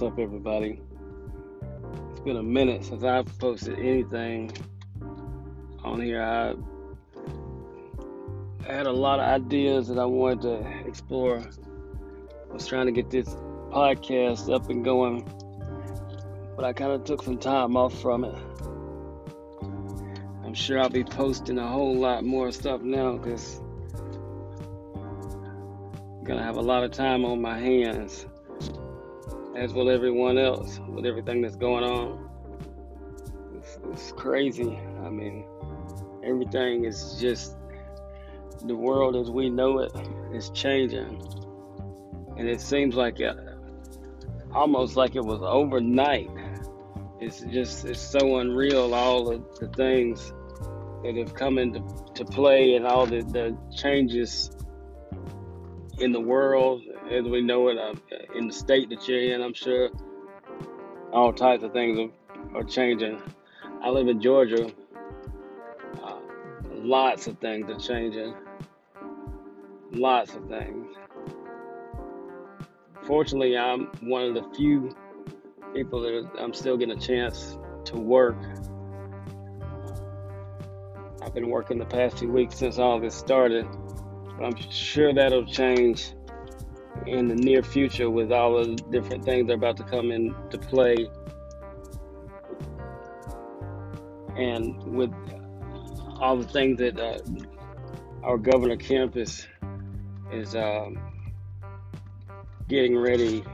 What's up, everybody? It's been a minute since I've posted anything on here. I had a lot of ideas that I wanted to explore. I was trying to get this podcast up and going, but I kind of took some time off from it. I'm sure I'll be posting a whole lot more stuff now because I'm gonna have a lot of time on my hands as will everyone else with everything that's going on. It's, it's, crazy. I mean, everything is just the world as we know it is changing, and it seems like it, almost like it was overnight. It's just it's so unreal all of the things that have come into to play and all the, the changes in the world as we know it, uh, in the state that you're in, I'm sure all types of things are, are changing. I live in Georgia. Uh, lots of things are changing. Lots of things. Fortunately, I'm one of the few people that I'm still getting a chance to work. I've been working the past few weeks since all this started, but I'm sure that'll change in the near future with all the different things that are about to come into play and with all the things that uh, our governor Kemp is is um, getting ready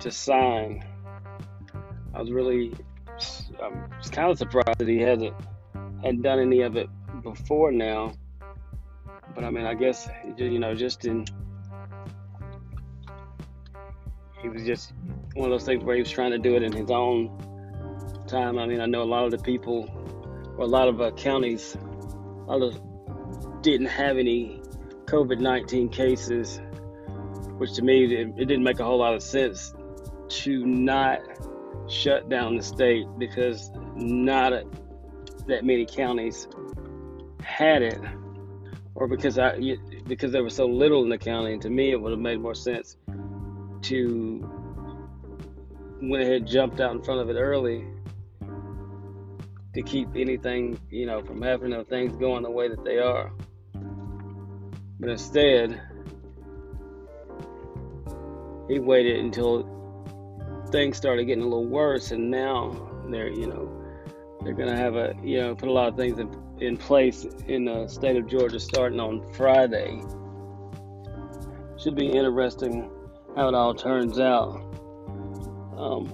to sign. I was really I was kind of surprised that he hasn't hadn't done any of it before now. But I mean, I guess you know, just in he was just one of those things where he was trying to do it in his own time. I mean, I know a lot of the people, or a lot of uh, counties, a lot of didn't have any COVID 19 cases, which to me, it, it didn't make a whole lot of sense to not shut down the state because not a, that many counties had it, or because I because there was so little in the county. And To me, it would have made more sense to went ahead jumped out in front of it early to keep anything, you know, from happening those things going the way that they are. But instead, he waited until things started getting a little worse, and now they're, you know, they're gonna have a, you know, put a lot of things in, in place in the state of Georgia starting on Friday. Should be interesting how it all turns out. Um,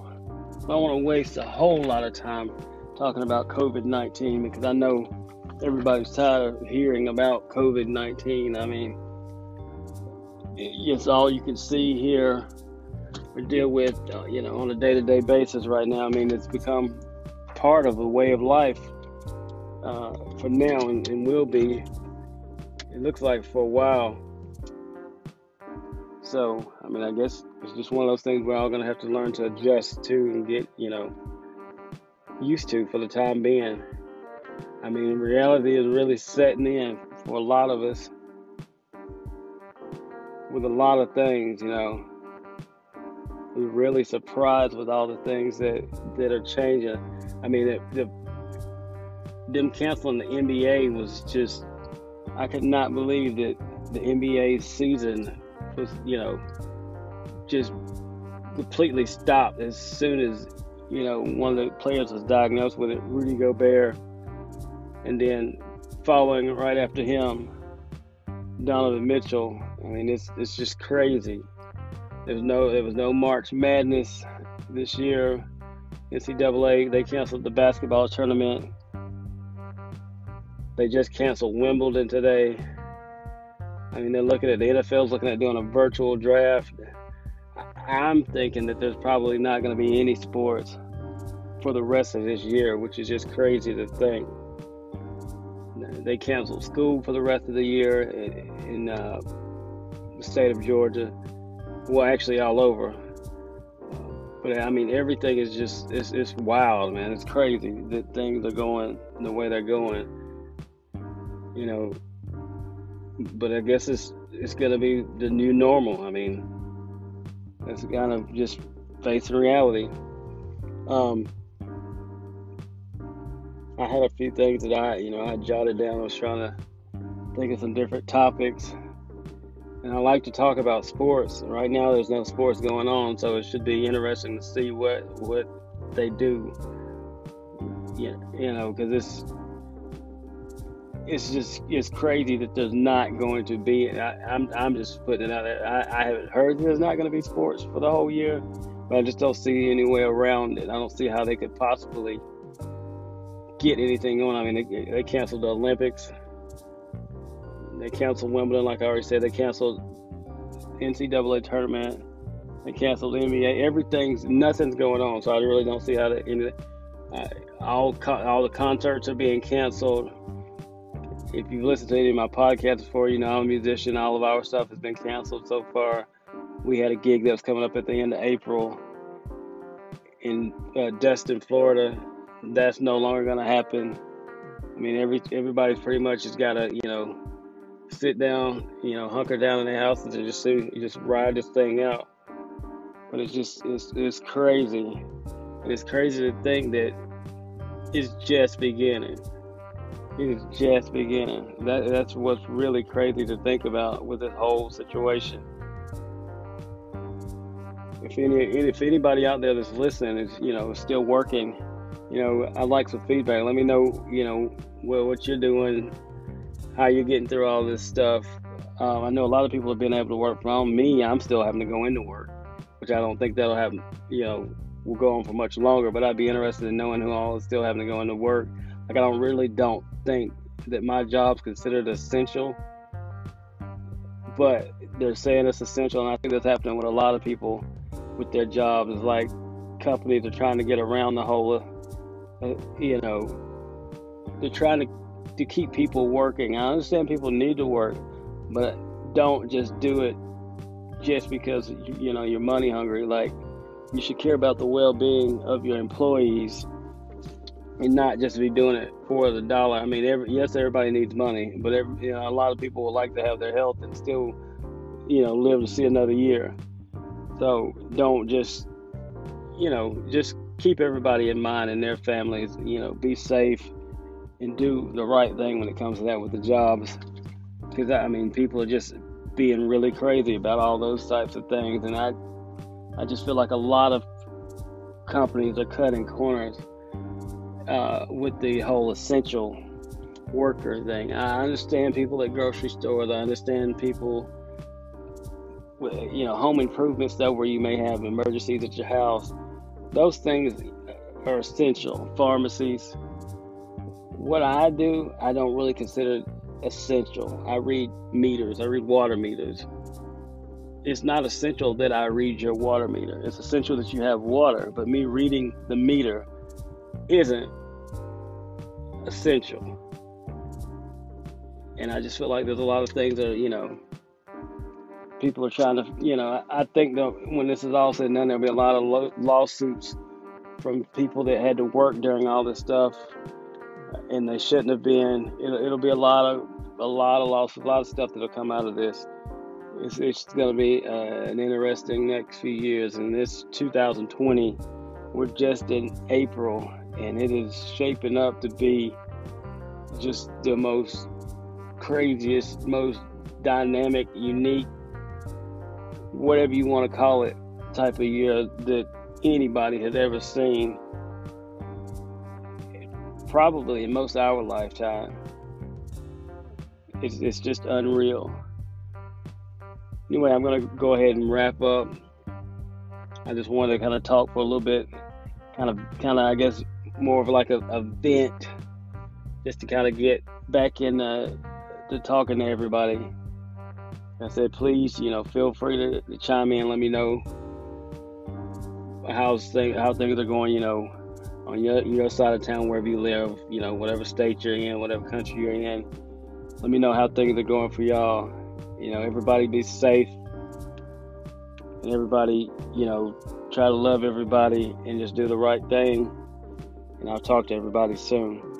I don't want to waste a whole lot of time talking about COVID 19 because I know everybody's tired of hearing about COVID 19. I mean, it's all you can see here or deal with, uh, you know, on a day to day basis right now. I mean, it's become part of a way of life uh, for now and, and will be, it looks like for a while. So, I mean, I guess it's just one of those things we're all going to have to learn to adjust to and get, you know, used to for the time being. I mean, reality is really setting in for a lot of us with a lot of things, you know. We're really surprised with all the things that, that are changing. I mean, the, the, them canceling the NBA was just, I could not believe that the NBA season was, you know, just completely stopped as soon as, you know, one of the players was diagnosed with it, Rudy Gobert. And then following right after him, Donovan Mitchell. I mean, it's it's just crazy. There's no there was no March Madness this year. NCAA they canceled the basketball tournament. They just canceled Wimbledon today. I mean, they're looking at the NFL's looking at doing a virtual draft. I'm thinking that there's probably not going to be any sports for the rest of this year, which is just crazy to think. They canceled school for the rest of the year in, uh, the state of Georgia. Well, actually, all over. But I mean, everything is just it's, it's wild, man. It's crazy that things are going the way they're going. You know, but I guess it's it's gonna be the new normal. I mean, it's kind of just facing reality. Um, I had a few things that I, you know, I jotted down. I was trying to think of some different topics, and I like to talk about sports. Right now, there's no sports going on, so it should be interesting to see what what they do. Yeah, you know, because it's it's just it's crazy that there's not going to be. I, am I'm, I'm just putting it out there. I, I haven't heard there's not going to be sports for the whole year, but I just don't see any way around it. I don't see how they could possibly get anything going. I mean, they, they canceled the Olympics. They canceled Wimbledon, like I already said. They canceled NCAA tournament. They canceled the NBA. Everything's nothing's going on, so I really don't see how that. Any, uh, all all the concerts are being canceled if you've listened to any of my podcasts before, you know I'm a musician. All of our stuff has been canceled so far. We had a gig that was coming up at the end of April in uh, Destin, Florida. That's no longer going to happen. I mean, every everybody's pretty much just got to, you know, sit down, you know, hunker down in their houses and just see, just ride this thing out. But it's just, it's, it's crazy. It's crazy to think that it's just beginning. It's just beginning. That that's what's really crazy to think about with this whole situation. If any if anybody out there that's listening is you know still working, you know I'd like some feedback. Let me know you know what, what you're doing, how you're getting through all this stuff. Um, I know a lot of people have been able to work from home. Me, I'm still having to go into work, which I don't think that'll happen, you know will go on for much longer. But I'd be interested in knowing who all is still having to go into work like I don't really don't think that my job's considered essential, but they're saying it's essential, and I think that's happening with a lot of people with their jobs. It's like companies are trying to get around the whole, uh, you know, they're trying to to keep people working. I understand people need to work, but don't just do it just because you know you're money hungry. Like you should care about the well-being of your employees and not just be doing it for the dollar. I mean, every, yes, everybody needs money, but every, you know, a lot of people would like to have their health and still, you know, live to see another year. So don't just, you know, just keep everybody in mind and their families. You know, be safe and do the right thing when it comes to that with the jobs. Because I mean, people are just being really crazy about all those types of things, and I, I just feel like a lot of companies are cutting corners uh, with the whole essential worker thing. I understand people at grocery stores. I understand people, you know, home improvement stuff where you may have emergencies at your house. Those things are essential. Pharmacies. What I do, I don't really consider essential. I read meters. I read water meters. It's not essential that I read your water meter. It's essential that you have water. But me reading the meter isn't essential. And I just feel like there's a lot of things that, you know, people are trying to, you know, I think that when this is all said and done, there'll be a lot of lo- lawsuits from people that had to work during all this stuff and they shouldn't have been. It'll, it'll be a lot of, a lot of lawsuits, a lot of stuff that'll come out of this. It's, it's going to be uh, an interesting next few years. And this 2020, we're just in April and it is shaping up to be just the most craziest, most dynamic, unique, whatever you want to call it, type of year that anybody has ever seen. Probably in most of our lifetime. It's, it's just unreal. Anyway, I'm going to go ahead and wrap up. I just wanted to kind of talk for a little bit, kind of, kind of, I guess, more of like a, a vent just to kind of get back in uh, to talking to everybody. I said, please, you know, feel free to, to chime in. Let me know how things how things are going. You know, on your your side of town, wherever you live. You know, whatever state you're in, whatever country you're in. Let me know how things are going for y'all. You know, everybody be safe, and everybody, you know, try to love everybody and just do the right thing and I'll talk to everybody soon.